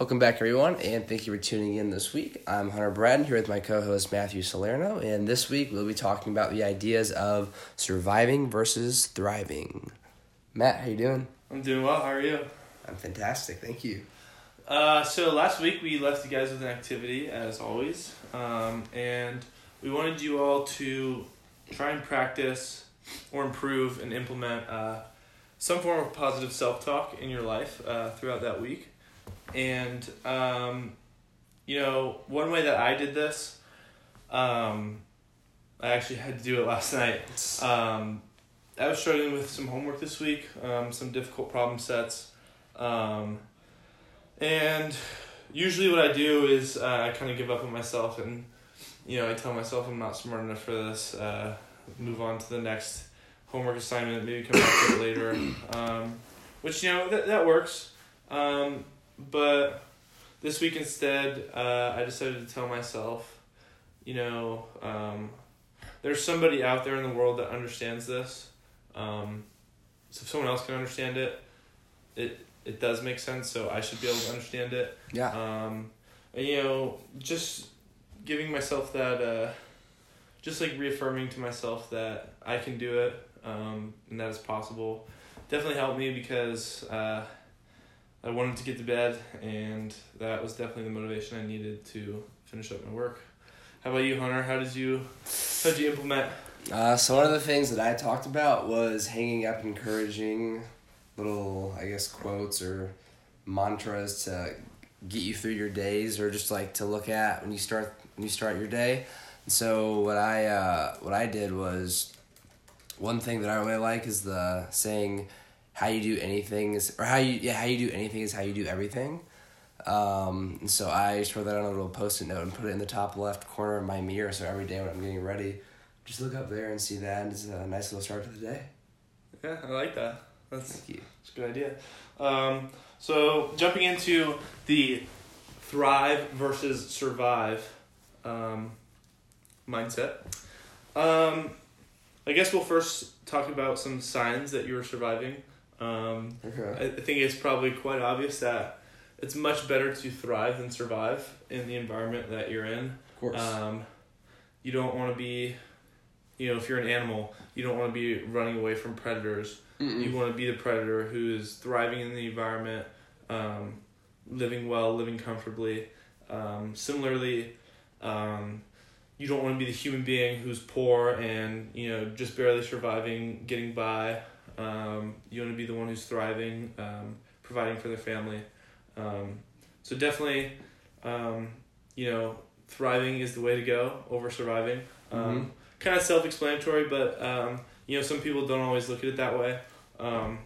Welcome back, everyone, and thank you for tuning in this week. I'm Hunter Bratton here with my co-host Matthew Salerno, and this week we'll be talking about the ideas of surviving versus thriving. Matt, how you doing? I'm doing well. How are you? I'm fantastic, thank you. Uh, so last week we left you guys with an activity, as always, um, and we wanted you all to try and practice or improve and implement uh, some form of positive self-talk in your life uh, throughout that week. And um, you know, one way that I did this, um, I actually had to do it last night. Um, I was struggling with some homework this week, um, some difficult problem sets, um, and usually what I do is uh, I kind of give up on myself and you know I tell myself I'm not smart enough for this. Uh, move on to the next homework assignment. Maybe come back to it later, um, which you know that that works. Um, but this week instead, uh, I decided to tell myself, you know, um, there's somebody out there in the world that understands this. Um, so if someone else can understand it, it it does make sense. So I should be able to understand it. Yeah. Um, and you know, just giving myself that, uh, just like reaffirming to myself that I can do it, um, and that is possible, definitely helped me because uh, I wanted to get to bed, and that was definitely the motivation I needed to finish up my work. How about you, Hunter? How did you, how did you implement? Uh, so one of the things that I talked about was hanging up encouraging little, I guess, quotes or mantras to get you through your days, or just like to look at when you start when you start your day. And so what I uh, what I did was one thing that I really like is the saying, "How you do anything is," or how you yeah how you do anything is how you do everything. Um, and so I just wrote that on a little post-it note and put it in the top left corner of my mirror. So every day when I'm getting ready, just look up there and see that. It's a nice little start to the day. Yeah, I like that. That's Thank you. That's a good idea. Um, so jumping into the thrive versus survive um, mindset. Um, I guess we'll first talk about some signs that you're surviving. Um, I, Okay. I think it's probably quite obvious that it's much better to thrive than survive in the environment that you're in. Of course. Um, you don't want to be, you know, if you're an animal, you don't want to be running away from predators. Mm-mm. You want to be the predator who is thriving in the environment, um, living well, living comfortably. Um, similarly, um, you don't want to be the human being who's poor and you know just barely surviving, getting by. Um, you want to be the one who's thriving, um, providing for their family. Um, so definitely, um, you know, thriving is the way to go over surviving. Um, Mhm. Kind of self-explanatory, but um, you know, some people don't always look at it that way. Um,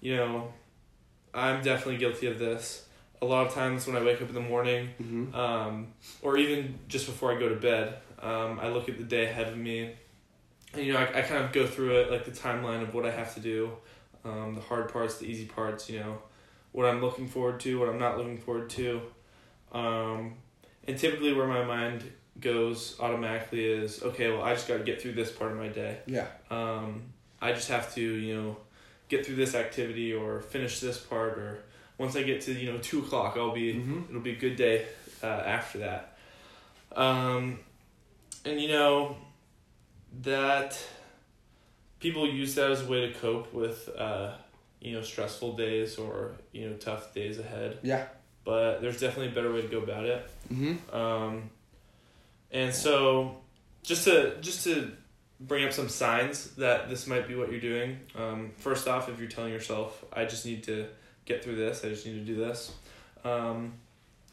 you know, I'm definitely guilty of this. A lot of times when I wake up in the morning, Mhm. um, or even just before I go to bed, um, I look at the day ahead of me, and you know, I, I kind of go through it like the timeline of what I have to do, um, the hard parts, the easy parts, you know, what I'm looking forward to, what I'm not looking forward to, um, and typically where my mind goes automatically is okay. Well, I just got to get through this part of my day Yeah. um, I just have to, you know, get through this activity or finish this part, or once I get to, you know, two o'clock, I'll be, Mhm. it'll be a good day uh, after that. Um, and you know, that people use that as a way to cope with, uh, you know, stressful days or, you know, tough days ahead. Yeah. But there's definitely a better way to go about it. Mm-hmm. Um, and so, just to just to bring up some signs that this might be what you're doing. Um, first off, if you're telling yourself, "I just need to get through this. I just need to do this." Um,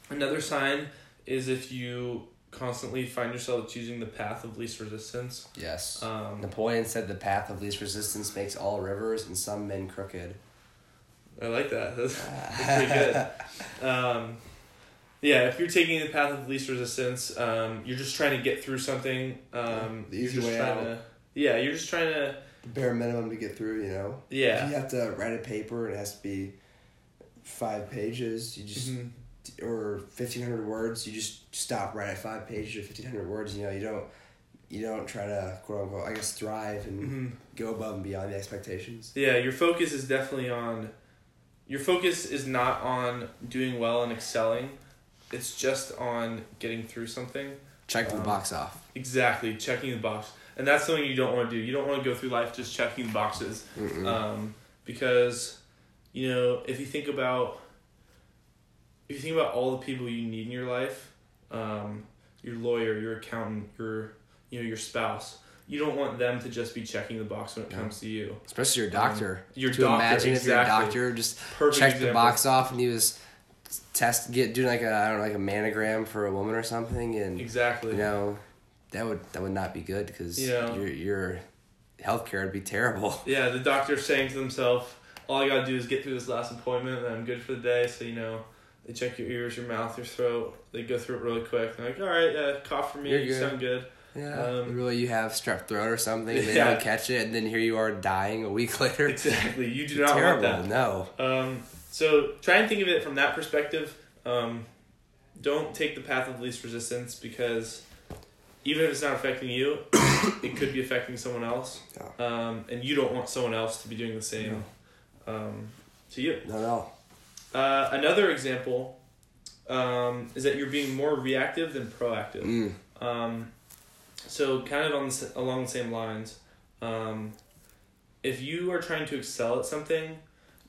another sign is if you constantly find yourself choosing the path of least resistance. Yes. Um, Napoleon said the path of least resistance makes all rivers and some men crooked. I like that. That's, that's pretty good. Um, yeah, if you're taking the path of least resistance, um, you're just trying to get through something. Um, The easy way out. To, yeah, you're just trying to. The bare minimum to get through, you know? Yeah. If you have to write a paper and it has to be five pages, you just, Mhm. Or 1,500 words, you just stop right at five pages or 1,500 words, you know? You don't, you don't try to, quote unquote, I guess, thrive and Mhm. go above and beyond the expectations. Yeah, your focus is definitely on your focus is not on doing well and excelling. It's just on getting through something. Check the Um, box off. Exactly, checking the box. And that's something you don't want to do. You don't want to go through life just checking the boxes. Um, because, you know, if you think about if you think about all the people you need in your life, um, your lawyer, your accountant, your you know, your spouse, you don't want them to just be checking the box when it Yeah. comes to you. Especially your doctor. Your to doctor, imagine if your doctor just Perfect checked the box off and he was test get doing like a I don't know like a mammogram for a woman or something and Exactly. you know that would that would not be good because Yeah. your your healthcare would be terrible. Yeah, the doctor's saying to themselves, all I gotta do is get through this last appointment and I'm good for the day. So, you know, they check your ears, your mouth, your throat. They go through it really quick. They're like, all right, yeah, cough for me. You're you good." sound good. Yeah, Um, really, you have strep throat or something. They Yeah. don't catch it, and then here you are dying a week later. Exactly. You do not terrible. want that. No. Um, so try and think of it from that perspective. Um, don't take the path of least resistance because even if it's not affecting you, it could be affecting someone else. Um, and you don't want someone else to be doing the same um, to you. No, no. Uh, another example um, is that you're being more reactive than proactive. Mm. Um, so kind of on the, along the same lines, um, if you are trying to excel at something,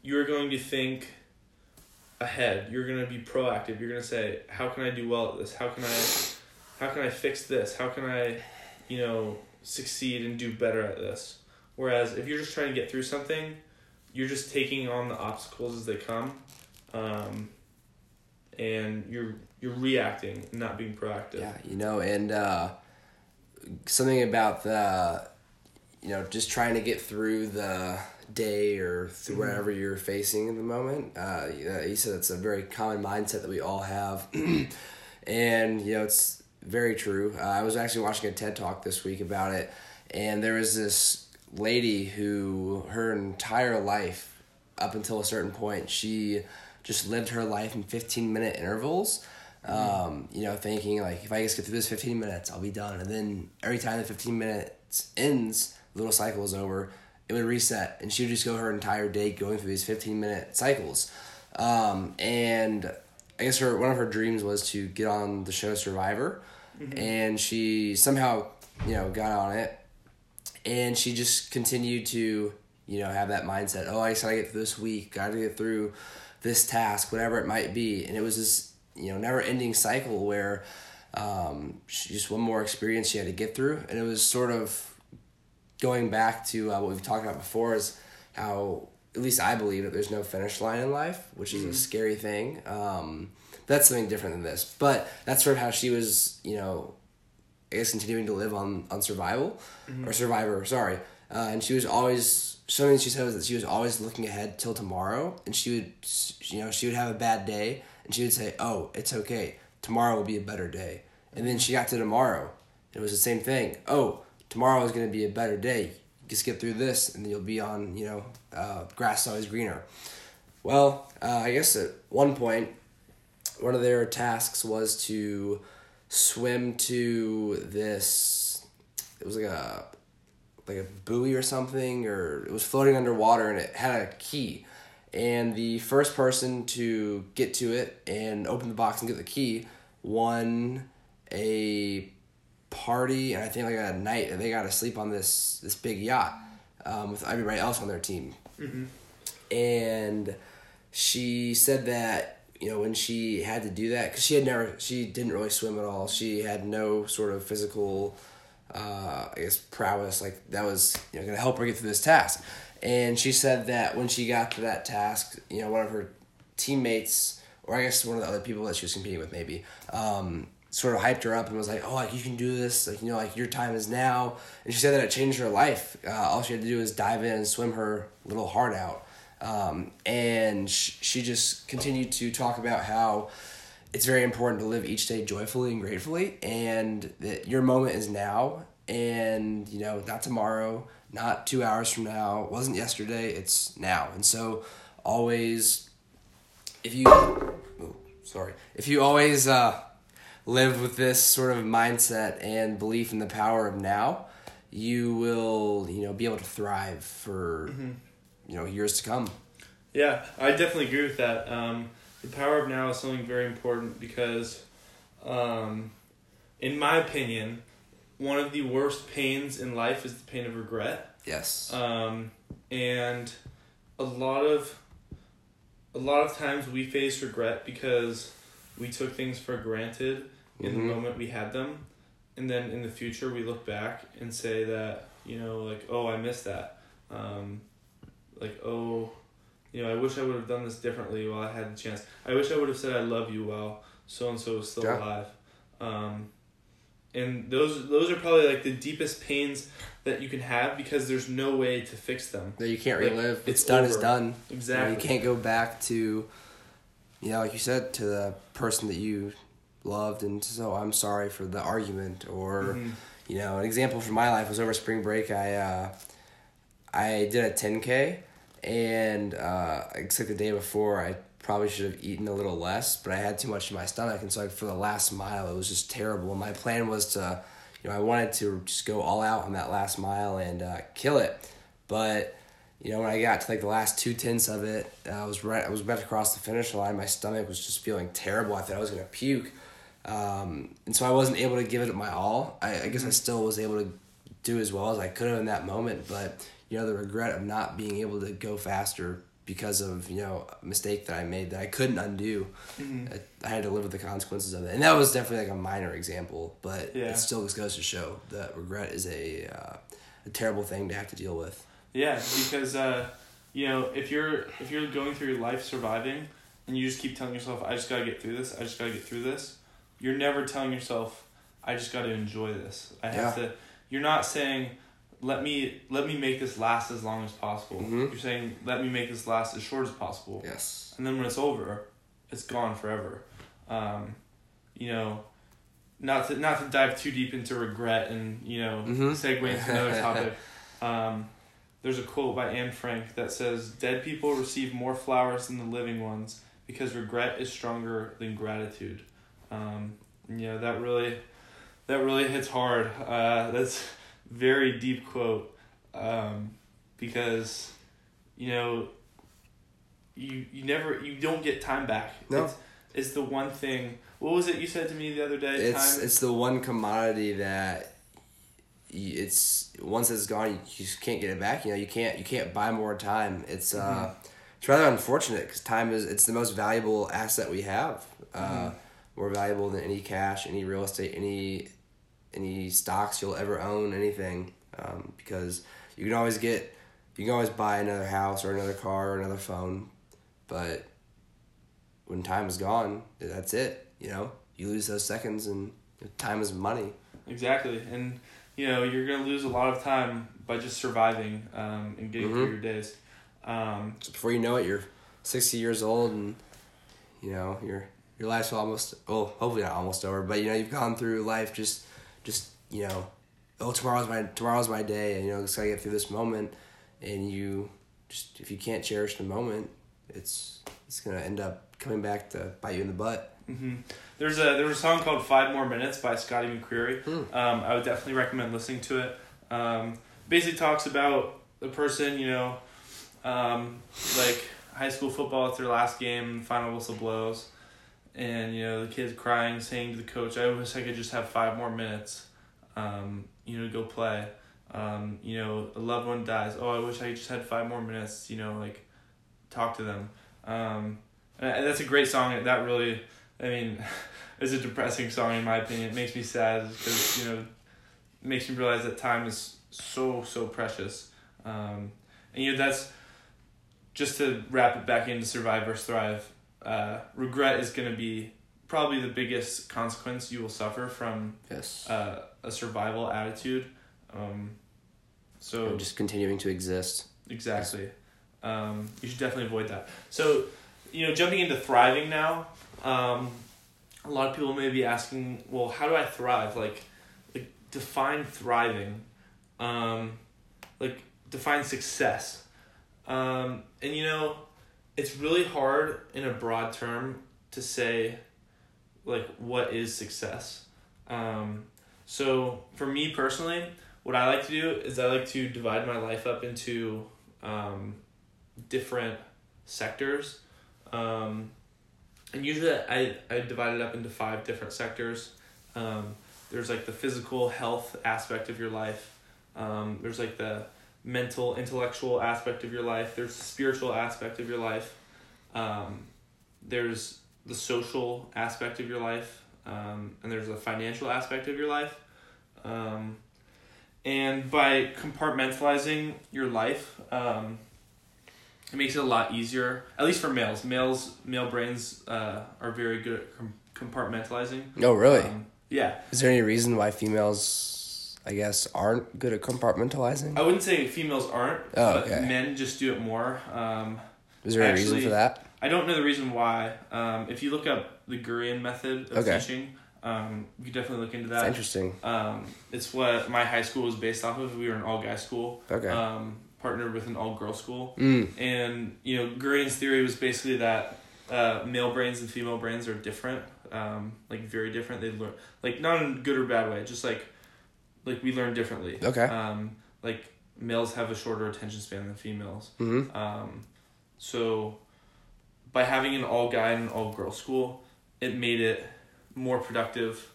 you're going to think ahead. You're going to be proactive. You're going to say, "How can I do well at this? How can I, how can I fix this? How can I, you know, succeed and do better at this?" Whereas if you're just trying to get through something, you're just taking on the obstacles as they come, um, and you're you're reacting, not being proactive. Yeah, you know, and uh, something about the, you know, just trying to get through the day or through whatever you're facing in the moment. Uh, he said it's a very common mindset that we all have, and you know, it's very true. Uh, I was actually watching a TED talk this week about it, and there was this lady who her entire life up until a certain point she just lived her life in 15 minute intervals um, you know thinking like if i just get through this 15 minutes i'll be done. And then every time the 15 minutes ends the little cycle is over it would reset. And she would just go her entire day going through these 15 minute cycles. Um, and i guess her one of her dreams was to get on the show survivor. And she somehow you know got on it. And she just continued to you know have that mindset oh i just gotta get through this week. Gotta get through this task whatever it might be. And it was this you know never ending cycle where um, she just one more experience she had to get through. And it was sort of going back to uh, what we've talked about before is how at least i believe that there's no finish line in life which is a scary thing. Um, that's something different than this. But that's sort of how she was you know I guess continuing to live on on survival. Or survivor sorry. Uh, and she was always something she said was that she was always looking ahead till tomorrow and she would you know she would have a bad day and she would say oh it's okay. Tomorrow will be a better day. And then she got to tomorrow it was the same thing. Oh tomorrow is going to be a better day. Just get through this and you'll be on you know uh, grass always greener. Well uh, i guess at one point one of their tasks was to swim to this it was like a like a buoy or something or it was floating underwater and it had a key. And the first person to get to it and open the box and get the key won a party and I think like a night and they got to sleep on this this big yacht um, with everybody else on their team. And she said that you know when she had to do that because she had never she didn't really swim at all. She had no sort of physical uh, i guess prowess like that was you know to help her get through this task. And she said that when she got to that task you know one of her teammates or i guess one of the other people that she was competing with maybe um, sort of hyped her up and was like oh like you can do this like you know like your time is now. And she said that it changed her life. Uh, all she had to do was dive in and swim her little heart out. Um, and sh- she just continued to talk about how it's very important to live each day joyfully and gratefully and that your moment is now and you know not tomorrow not two hours from now it wasn't yesterday it's now. And so always if you oh, sorry if you always uh, live with this sort of mindset and belief in the power of now you will you know be able to thrive for you know years to come. Yeah, I definitely agree with that. Um, the power of now is something very important because, um, in my opinion, one of the worst pains in life is the pain of regret. Yes. Um, and a lot of a lot of times we face regret because we took things for granted in Mhm. the moment we had them and then in the future we look back and say that you know like oh i missed that um, like oh you know i wish i would have done this differently while i had the chance i wish i would have said i love you while so and so was still Yeah. alive um, and those those are probably like the deepest pains that you can have because there's no way to fix them that you can't Like, relive. it's it's done is over. done. You, know, exactly you can't go back to, you know, like you said, to the person that you loved, and so I'm sorry for the argument, or Mhm. you know, an example from my life was over spring break. I uh, I did a 10k, and uh, like the day before. I probably should have eaten a little less, but I had too much in my stomach, and so like for the last mile, it was just terrible. My plan was to, you know, I wanted to just go all out on that last mile and uh, kill it, but. You know, when I got to like the last two tenths of it, uh, I was right. I was about to cross the finish line. My stomach was just feeling terrible. I thought I was gonna puke, um, and so I wasn't able to give it my all. I, I guess I still was able to do as well as I could have in that moment, but you know the regret of not being able to go faster because of you know a mistake that I made that I couldn't undo. Mhm. I, I had to live with the consequences of it, and that was definitely like a minor example, but Yeah. it still just goes to show that regret is a uh, a terrible thing to have to deal with. Yeah, because uh, you know, if you're if you're going through your life surviving and you just keep telling yourself, I just gotta get through this, I just gotta get through this, you're never telling yourself, I just gotta enjoy this. I have to you're not saying, Let me let me make this last as long as possible. Mhm. You're saying, Let me make this last as short as possible. Yes. And then when it's over, it's gone forever. Um, you know, not to not to dive too deep into regret and you know Mhm. segue into another topic. Um, there's a quote by Anne Frank that says, "Dead people receive more flowers than the living ones because regret is stronger than gratitude." Um, you know that really, that really hits hard. Uh, that's very deep quote, um, because, you know, you you never you don't get time back. No. It's, it's the one thing. What was it you said to me the other day? It's time. it's the one commodity that it's once it's gone you just can't get it back you know you can't you can't buy more time it's uh Mhm. it's rather unfortunate because time is it's the most valuable asset we have uh Mhm. more valuable than any cash any real estate any any stocks you'll ever own anything um, because you can always get you can always buy another house or another car or another phone but when time is gone that's it you know you lose those seconds and time is money Exactly, and you know you're gonna lose a lot of time by just surviving um, and getting through Mhm. your days. Um, So before you know it, you're sixty years old, and you know your your life's almost well, hopefully not almost over, but you know you've gone through life just just you know, oh tomorrow's my tomorrow's my day, and you know just gotta get through this moment, and you just if you can't cherish the moment, it's it's gonna end up coming back to bite you in the butt. mhm. There's a there's a song called Five More Minutes by Scotty McCreery. Hmm. Um, I would definitely recommend listening to it. Um, basically talks about the person, you know, um, like high school football. It's their last game, final whistle blows, and you know the kid's crying, saying to the coach, "I wish I could just have five more minutes, um, you know, to go play." Um, you know, a loved one dies. Oh, I wish I just had five more minutes. You know, like talk to them. Um, and that's a great song. That really, I mean, it's a depressing song in my opinion. It makes me sad because you know, it makes me realize that time is so so precious. Um, and you know that's just to wrap it back into survive thrive. Uh, regret is going to be probably the biggest consequence you will suffer from Yes. uh, a survival attitude. Um, so And just continuing to exist. Exactly. Um, you should definitely avoid that. So, you know, jumping into thriving now, um, a lot of people may be asking, well, how do I thrive? Like, like define thriving. Um, like, define success. Um, and, you know, it's really hard in a broad term to say, like, what is success. Um, so, for me personally, what I like to do is I like to divide my life up into um, different sectors. Um, and usually I, I divide it up into five different sectors. Um, there's like the physical health aspect of your life. Um, there's like the mental, intellectual aspect of your life. There's the spiritual aspect of your life. Um, there's the social aspect of your life. Um, and there's the financial aspect of your life. Um, and by compartmentalizing your life, um, it makes it a lot easier. At least for males, males male brains uh, are very good at com- compartmentalizing. Oh, really? Um, yeah, Is there any reason why females, I guess, aren't good at compartmentalizing? I wouldn't say females aren't, Oh, but okay. men just do it more. Um, Is there any reason for that? I don't know the reason why. Um, if you look up the Gurian method of Okay. teaching, um, you definitely look into It's that. interesting. Um, it's what my high school was based off of. We were an all guy school. Okay. Um, partnered with an all girl school. Mm. And, you know, Gurian's theory was basically that uh, male brains and female brains are different. Um, like, very different. They learn, like, not in a good or bad way, just like, like we learn differently. Okay. Um, like, males have a shorter attention span than females. hmm Um, so, by having an all guy and an all girl school, it made it more productive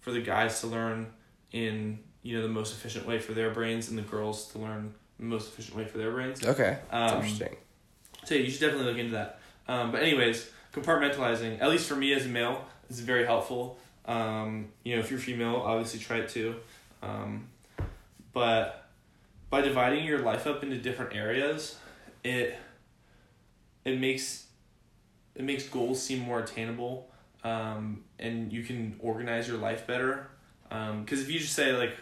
for the guys to learn in you know the most efficient way for their brains, and the girls to learn the most efficient way for their brains. Okay. Um, interesting. so yeah, you should definitely look into that. Um, but anyways, compartmentalizing, at least for me as a male, is very helpful. Um, you know, if you're female, obviously try it too. Um, but by dividing your life up into different areas, it it makes it makes goals seem more attainable, um, and you can organize your life better. Because if you just say like,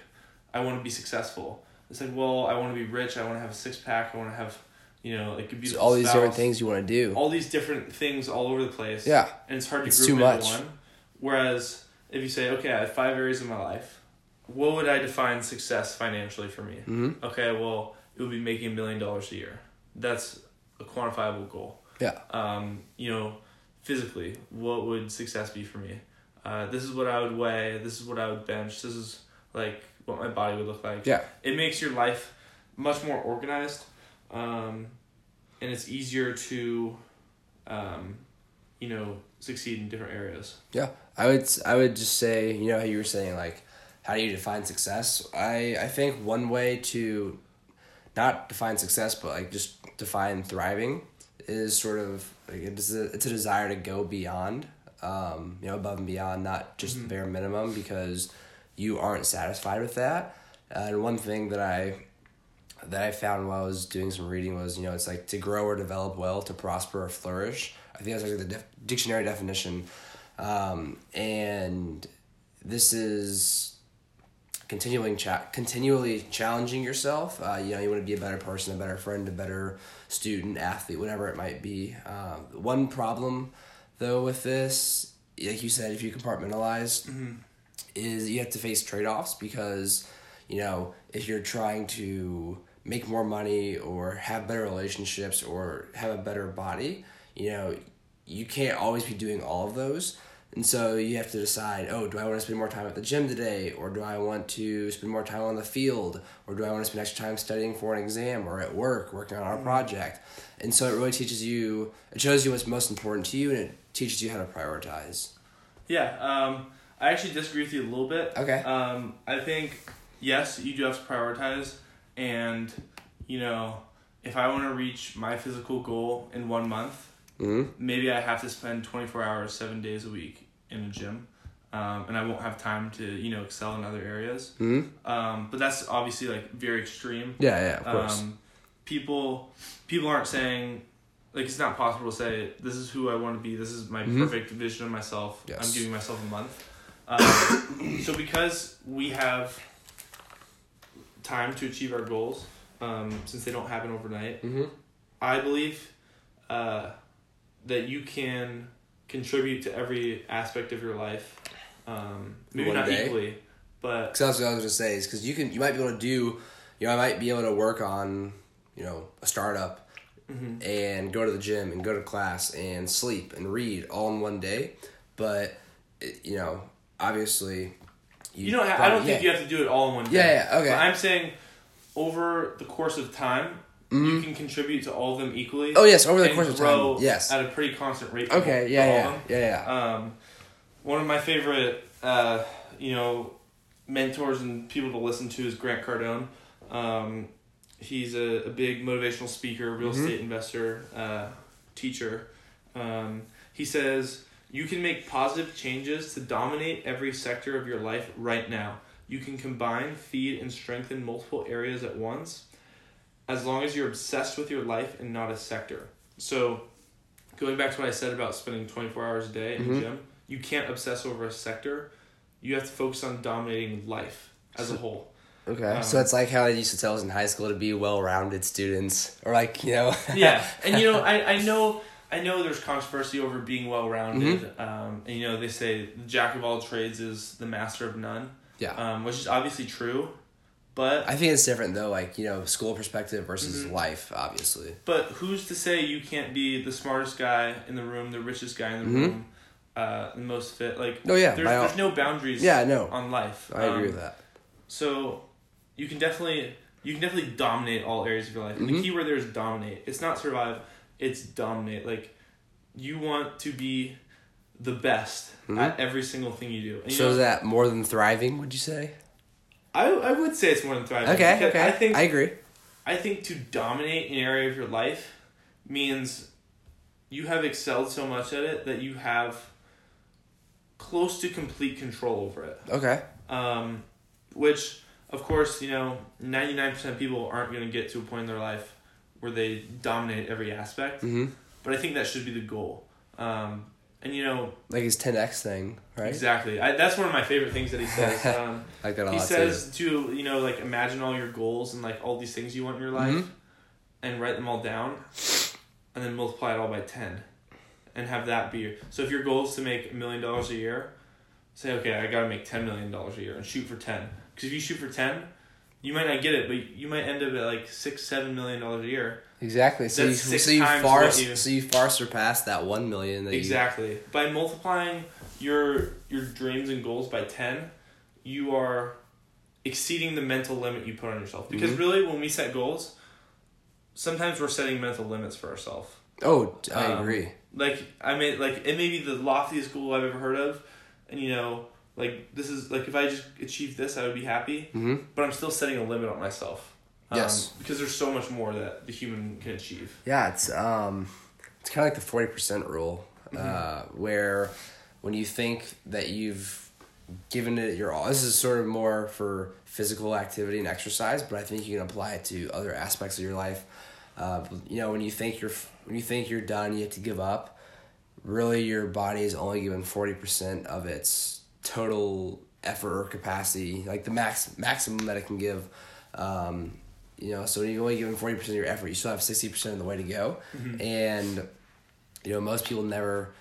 I want to be successful, it's like, well, I want to be rich. I want to have a six pack. I want to have, you know, like a So beautiful all these different things you want to do. all these different things all over the place. Yeah. and it's hard to It's group too into much. one. Whereas if you say, okay, I have five areas of my life, what would I define success financially for me? hmm Okay, well, it would be making a million dollars a year. That's a quantifiable goal. Yeah. Um, you know, physically, what would success be for me? Uh, this is what I would weigh. This is what I would bench. This is like what my body would look like. Yeah. It makes your life much more organized, um, and it's easier to, um, you know, succeed in different areas. Yeah, I would I would just say you know how you were saying like how do you define success? I I think one way to not define success but like just define thriving is sort of like it's a it's a desire to go beyond um you know above and beyond not just Mhm. the bare minimum because you aren't satisfied with that. And one thing that I that I found while I was doing some reading was, you know, it's like to grow or develop well, to prosper or flourish. I think that's like the def- dictionary definition. Um, and this is continuing cha- continually challenging yourself. Uh, you know, you want to be a better person, a better friend, a better student, athlete, whatever it might be. Um, one problem, though, with this, like you said, if you compartmentalize, Mm-hmm. is you have to face trade offs because, you know, if you're trying to make more money or have better relationships or have a better body, you know, you can't always be doing all of those. And so you have to decide, oh, do I want to spend more time at the gym today? Or do I want to spend more time on the field? Or do I want to spend extra time studying for an exam or at work working on our project? And so it really teaches you, it shows you what's most important to you and it teaches you how to prioritize. Yeah, um, I actually disagree with you a little bit. Okay. Um, I think yes, you do have to prioritize, and you know, if I want to reach my physical goal in one month, Mm-hmm. maybe I have to spend twenty four hours, seven days a week in a gym, um, and I won't have time to you know excel in other areas. Mm-hmm. Um, but that's obviously like very extreme. Yeah, yeah, of course. Um, people people aren't saying like it's not possible to say this is who I want to be. This is my Mhm. perfect vision of myself. Yes. I'm giving myself a month. Um, so because we have time to achieve our goals, um, since they don't happen overnight, mm-hmm. I believe uh, that you can contribute to every aspect of your life. Um, maybe One not day? equally, but Because that's what I was gonna say is because you can you might be able to do, you know, I might be able to work on, you know, a startup, mhm. and go to the gym and go to class and sleep and read all in one day, but you know, obviously, You don't. Ha- I don't think yeah. you have to do it all in one day. Yeah, yeah, okay. But I'm saying, over the course of time, you can contribute to all of them equally. Oh yes, over the course of time. Yes. at a pretty constant rate. Okay. Yeah. Yeah. Yeah. Yeah. Um, one of my favorite, uh, you know, mentors and people to listen to is Grant Cardone. Um, he's a, a big motivational speaker, real Mhm. estate investor, uh, teacher. Um, he says you can make positive changes to dominate every sector of your life right now. You can combine, feed, and strengthen multiple areas at once, as long as you're obsessed with your life and not a sector. So, going back to what I said about spending twenty four hours a day in Mhm. the gym, you can't obsess over a sector. You have to focus on dominating life as a whole. Okay. Um, so it's like how I used to tell us in high school to be well-rounded students, or like you know. yeah, and you know, I, I know I know there's controversy over being well rounded. Mm-hmm. Um, and you know, they say the jack of all trades is the master of none. Yeah. Um, which is obviously true, but I think it's different though, like you know, school perspective versus Mhm. life, obviously. but who's to say you can't be the smartest guy in the room, the richest guy in the Mhm. room, uh, the most fit? Like, No, yeah, there's there's no boundaries. Yeah, no, on life. I agree Um, with that. So you can definitely you can definitely dominate all areas of your life. And Mhm. the key word there is dominate. It's not survive, it's dominate. Like you want to be the best Mhm. at every single thing you do. And, you So know, is that more than thriving? Would you say? I I would say it's more than thriving. Okay, okay. I think I agree. I think to dominate an area of your life means you have excelled so much at it that you have close to complete control over it. Okay. um, which of course you know 99% of people aren't going to get to a point in their life where they dominate every aspect Mm-hmm. but i think that should be the goal um, and you know Like his 10x thing, right? exactly I, that's one of my favorite things that he says um, I like that a he lot says to you know like imagine all your goals and like all these things you want in your life Mhm. and write them all down and then multiply it all by 10 and have that be your so if your goal is to make a million dollars a year say okay i gotta make 10 million dollars a year and shoot for 10 because if you shoot for 10 you might not get it but you might end up at like six seven million dollars a year. Exactly. So you, That's so you far you- so you far surpassed that one million that exactly by multiplying your your dreams and goals by 10 you are exceeding the mental limit you put on yourself because Mhm. really when we set goals sometimes we're setting mental limits for ourselves. Oh, I Um, agree. like I mean like it may be the loftiest goal I've ever heard of and you know like this is like if I just achieved this I would be happy Mm-hmm. but I'm still setting a limit on myself um, Yes. because there's so much more that the human can achieve Yeah, it's um, it's kind of like the forty percent rule, Mm-hmm. uh, where when you think that you've given it your all, this is sort of more for physical activity and exercise, but I think you can apply it to other aspects of your life. Uh, you know, when you think you're when you think you're done, you have to give up. Really, your body is only given forty percent of its total effort or capacity, like the max maximum that it can give. Um, you know, so when you're only giving forty percent of your effort, you still have sixty percent of the way to go, and you know most people never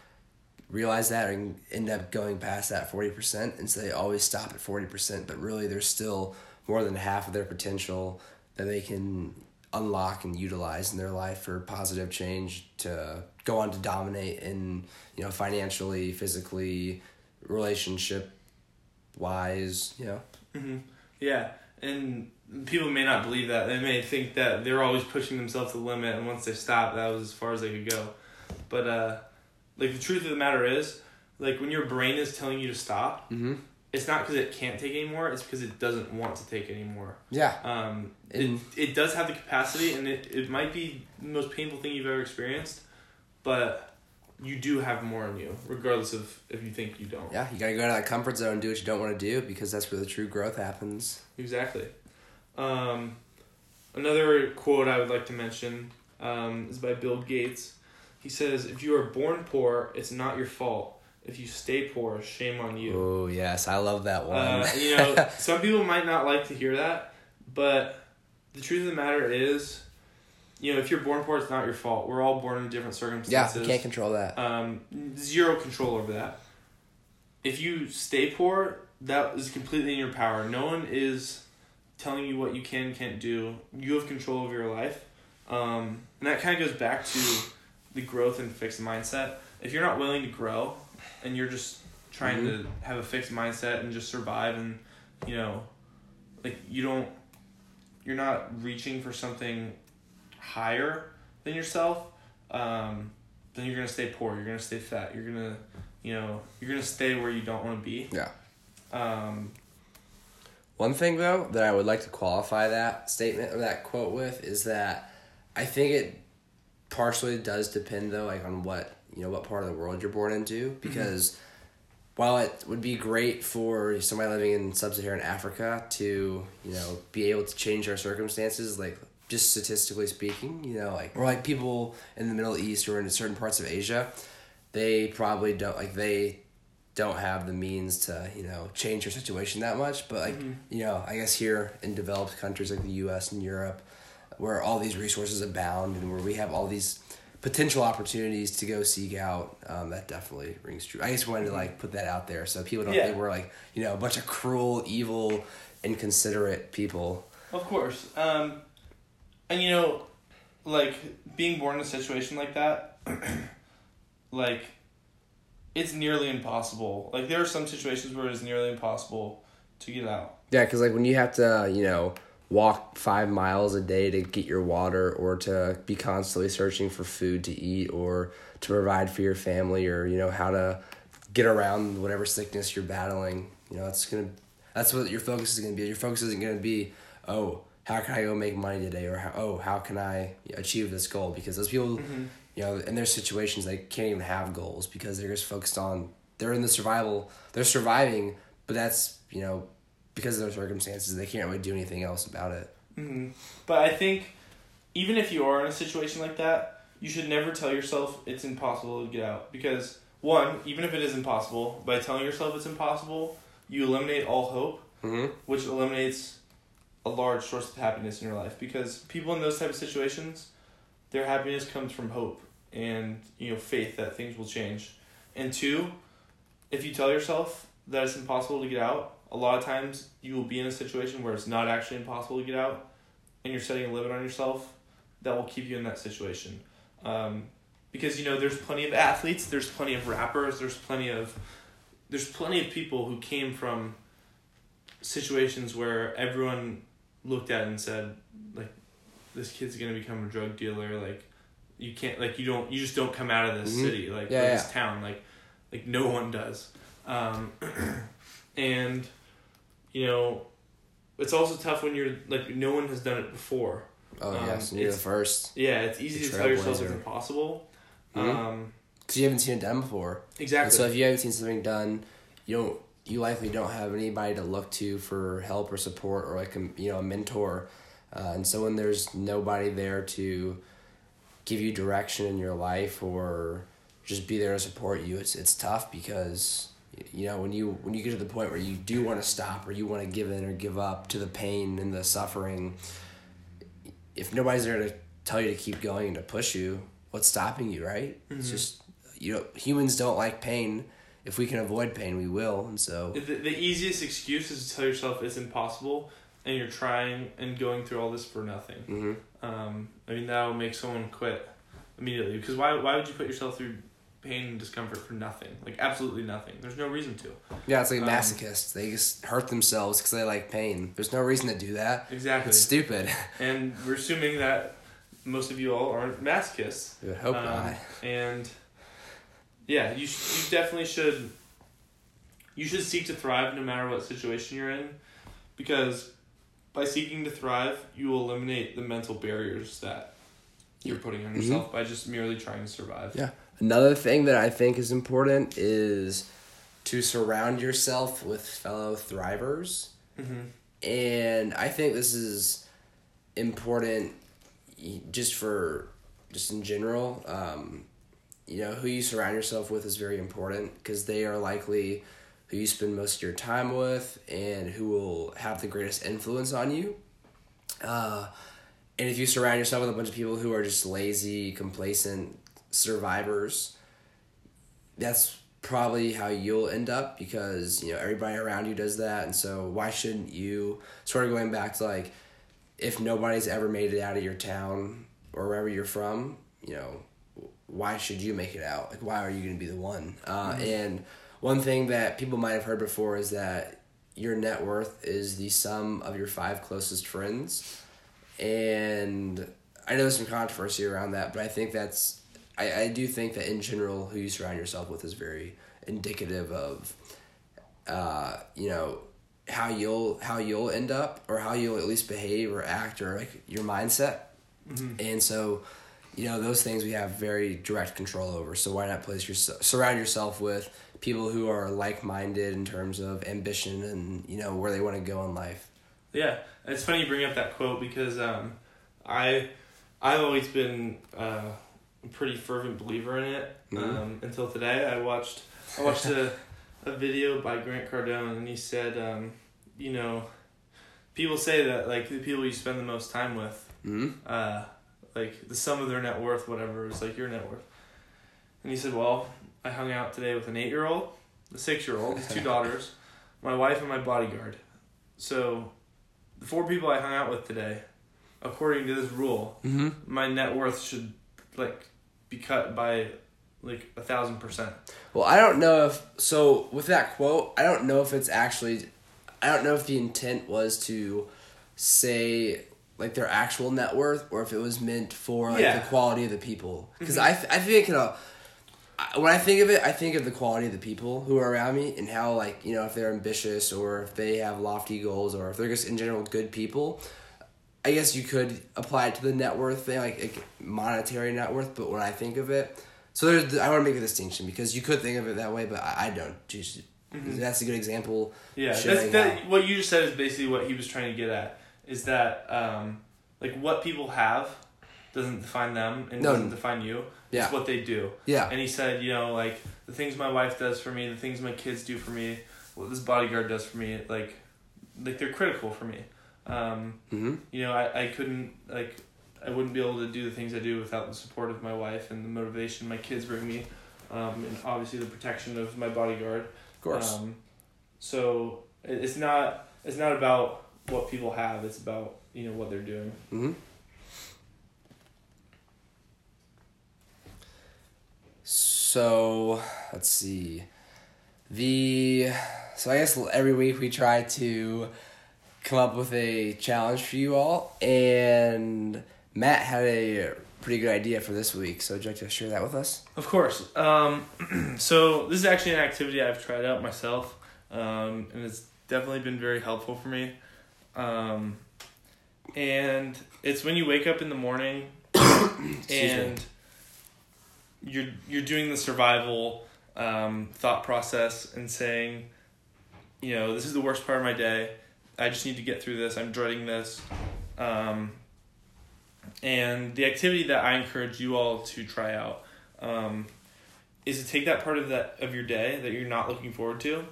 realize that and end up going past that forty percent, and so they always stop at forty percent. But really, there's still more than half of their potential that they can unlock and utilize in their life for positive change to go on to dominate in you know financially, physically, relationship wise. You know. hmm Yeah, and people may not believe that. They may think that they're always pushing themselves to the limit, and once they stop, that was as far as they could go. But uh, like the truth of the matter is, like when your brain is telling you to stop, Mm-hmm. it's not because it can't take anymore. It's because it doesn't want to take anymore. Yeah. Um, And- it, it does have the capacity, and it, it might be the most painful thing you've ever experienced, but you do have more in you, regardless of if you think you don't. Yeah, you gotta go out of that comfort zone and do what you don't want to do because that's where the true growth happens. Exactly. Um, another quote I would like to mention um, is by Bill Gates. He says, If you are born poor, it's not your fault. If you stay poor, shame on you. Oh yes, I love that one. Uh, you know, some people might not like to hear that, but the truth of the matter is, you know, if you're born poor, it's not your fault. We're all born in different circumstances. yeah, you can't control that. um, zero control over that. If you stay poor, that is completely in your power. No one is telling you what you can and can't do. You have control over your life. Um, and that kind of goes back to the growth and fixed mindset. If you're not willing to grow and you're just trying to have a fixed mindset and just survive and, you know, like you don't, you're not reaching for something higher than yourself, um, then you're gonna stay poor. You're gonna stay fat. You're gonna, you know, you're gonna stay where you don't want to be. Yeah. Um, One thing though that I would like to qualify that statement or that quote with is that I think it partially does depend though like on what you know what part of the world you're born into because while it would be great for somebody living in sub-Saharan Africa to you know be able to change their circumstances like just statistically speaking you know like or like people in the Middle East or in certain parts of Asia they probably don't like they don't have the means to you know change their situation that much. But like you know i guess here in developed countries like the us and europe where all these resources abound and where we have all these potential opportunities to go seek out um, that definitely rings true. I just wanted to like put that out there so people don't Yeah. think we're like you know a bunch of cruel evil inconsiderate people. Of course. Um, and you know, like being born in a situation like that, like it's nearly impossible. Like there are some situations where it's nearly impossible to get out. Yeah, because like when you have to, you know, walk five miles a day to get your water, or to be constantly searching for food to eat, or to provide for your family, or you know how to get around whatever sickness you're battling. You know, that's gonna, that's what your focus is gonna be. Your focus isn't gonna be, oh, how can I go make money today, or how, oh, how can I achieve this goal? Because those people, you know, in their situations, they can't even have goals because they're just focused on they're in the survival, they're surviving, but that's you know because of their circumstances, they can't really do anything else about it. hmm But I think even if you are in a situation like that, you should never tell yourself it's impossible to get out because one, even if it is impossible, by telling yourself it's impossible, you eliminate all hope Mm-hmm. which eliminates a large source of happiness in your life because people in those type of situations their happiness comes from hope and you know faith that things will change. And two if you tell yourself that it's impossible to get out a lot of times you will be in a situation where it's not actually impossible to get out and you're setting a limit on yourself that will keep you in that situation. Um, because you know there's plenty of athletes there's plenty of rappers there's plenty of there's plenty of people who came from situations where everyone looked at and said like this kid's gonna become a drug dealer like you can't like you don't you just don't come out of this Mhm. city like Yeah, yeah. this town like like no one does um and you know it's also tough when you're like no one has done it before Oh Um, yes, and you're the first yeah it's easy to tell yourself it's impossible Mhm. um because you haven't seen it done before. And exactly so if you haven't seen something done, you don't. You likely don't have anybody to look to for help or support or like a you know a mentor, uh, and so when there's nobody there to give you direction in your life or just be there to support you, it's it's tough because you know when you when you get to the point where you do want to stop or you want to give in or give up to the pain and the suffering if nobody's there to tell you to keep going and to push you what's stopping you right? It's Mhm. just you know humans don't like pain if we can avoid pain we will and so The, the easiest excuse is to tell yourself it's impossible and you're trying and going through all this for nothing. hmm Um, I mean, that'll make someone quit immediately. Because why, why would you put yourself through pain and discomfort for nothing? Like, absolutely nothing. There's no reason to. yeah it's like Um, masochists they just hurt themselves because they like pain there's no reason to do that Exactly. it's stupid And we're assuming that most of you all aren't masochists. I hope Um, not And yeah, you, sh- you definitely should. You should seek to thrive no matter what situation you're in, because by seeking to thrive, you will eliminate the mental barriers that you're putting on Mhm. yourself by just merely trying to survive. Yeah. Another thing that I think is important is to surround yourself with fellow thrivers. Mm-hmm. And I think this is important just for just in general. Um, you know, who you surround yourself with is very important because they are likely who you spend most of your time with and who will have the greatest influence on you. Uh, and if you surround yourself with a bunch of people who are just lazy, complacent survivors, that's probably how you'll end up because you know everybody around you does that and so why shouldn't you sort of going back to like if nobody's ever made it out of your town or wherever you're from you know why should you make it out? Like why are you going to be the one? Uh, and one thing that people might have heard before is that your net worth is the sum of your five closest friends. And I know there's some controversy around that, but I think that's I, I do think that in general who you surround yourself with is very indicative of uh, you know how you'll how you'll end up or how you'll at least behave or act or like your mindset. And so, you know, those things we have very direct control over. So why not place your surround yourself with people who are like minded in terms of ambition and you know where they want to go in life. Yeah, it's funny you bring up that quote because um, I I've always been uh, a pretty fervent believer in it Mhm. um, until today. I watched I watched a, a video by Grant Cardone and he said, um, you know, people say that like the people you spend the most time with, hmm uh, like the sum of their net worth, whatever, is like your net worth. And he said, well, I hung out today with an eight year old, a six year old, two daughters, my wife, and my bodyguard. So, the four people I hung out with today, according to this rule, hmm my net worth should like be cut by like a thousand percent. Well, I don't know if so with that quote, I don't know if it's actually I don't know if the intent was to say like their actual net worth or if it was meant for like Yeah. the quality of the people. Cuz mm-hmm. I th- I think you uh, know I- when I think of it, I think of the quality of the people who are around me and how like, you know, if they're ambitious or if they have lofty goals or if they're just in general good people. I guess you could apply it to the net worth thing, like, like monetary net worth. But when I think of it, so there's, I want to make a distinction because you could think of it that way, but I, I don't. Just mm-hmm. that's a good example. Yeah, that's, that, what you just said is basically what he was trying to get at. Is that um, like what people have doesn't define them and No. doesn't define you. Yeah. It's what they do. Yeah, And he said, you know, like the things my wife does for me, the things my kids do for me, what this bodyguard does for me, like, like they're critical for me. Um, hmm you know, I, I couldn't like I wouldn't be able to do the things I do without the support of my wife and the motivation my kids bring me, um, and obviously the protection of my bodyguard. of course. Um, so it's not it's not about what people have. It's about you know what they're doing. hmm So let's see. The so I guess every week we try to come up with a challenge for you all, and Matt had a pretty good idea for this week. So would you like to share that with us? Of course. Um, so this is actually an activity I've tried out myself, um, and it's definitely been very helpful for me. Um, and it's when you wake up in the morning and you're you're doing the survival um, thought process and saying, you know, this is the worst part of my day. I just need to get through this. I'm dreading this. Um, and the activity that I encourage you all to try out um, is to take that part of that of your day that you're not looking forward to,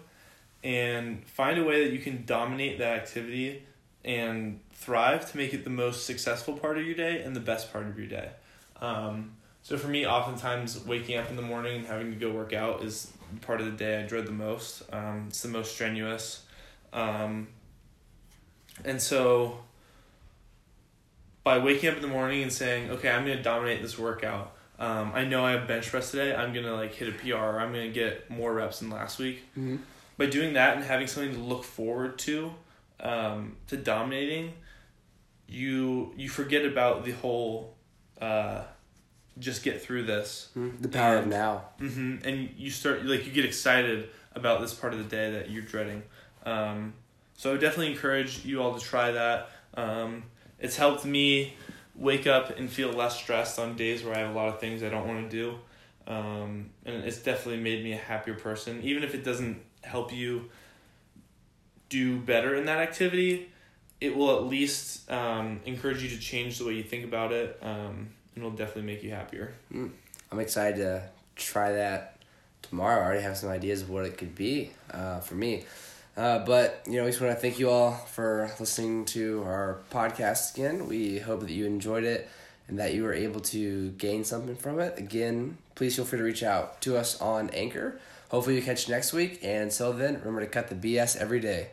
and find a way that you can dominate that activity and thrive to make it the most successful part of your day and the best part of your day. Um, so for me, oftentimes waking up in the morning and having to go work out is part of the day I dread the most. Um, it's the most strenuous, um, and so by waking up in the morning and saying, "Okay, I'm gonna dominate this workout." Um, I know I have bench press today. I'm gonna like hit a PR. Or I'm gonna get more reps than last week. Mm-hmm. By doing that and having something to look forward to, um, to dominating, you you forget about the whole, uh, just get through this. The power of And- now. hmm And you start like you get excited about this part of the day that you're dreading. Um, so I would definitely encourage you all to try that. Um, it's helped me wake up and feel less stressed on days where I have a lot of things I don't want to do. Um, and it's definitely made me a happier person. Even if it doesn't help you do better in that activity, it will at least um, encourage you to change the way you think about it. Um, and it'll definitely make you happier. I'm excited to try that tomorrow. I already have some ideas of what it could be uh, for me. Uh, but, you know, we just want to thank you all for listening to our podcast again. We hope that you enjoyed it and that you were able to gain something from it. Again, please feel free to reach out to us on Anchor. Hopefully, you catch you next week. And until then, remember to cut the BS every day.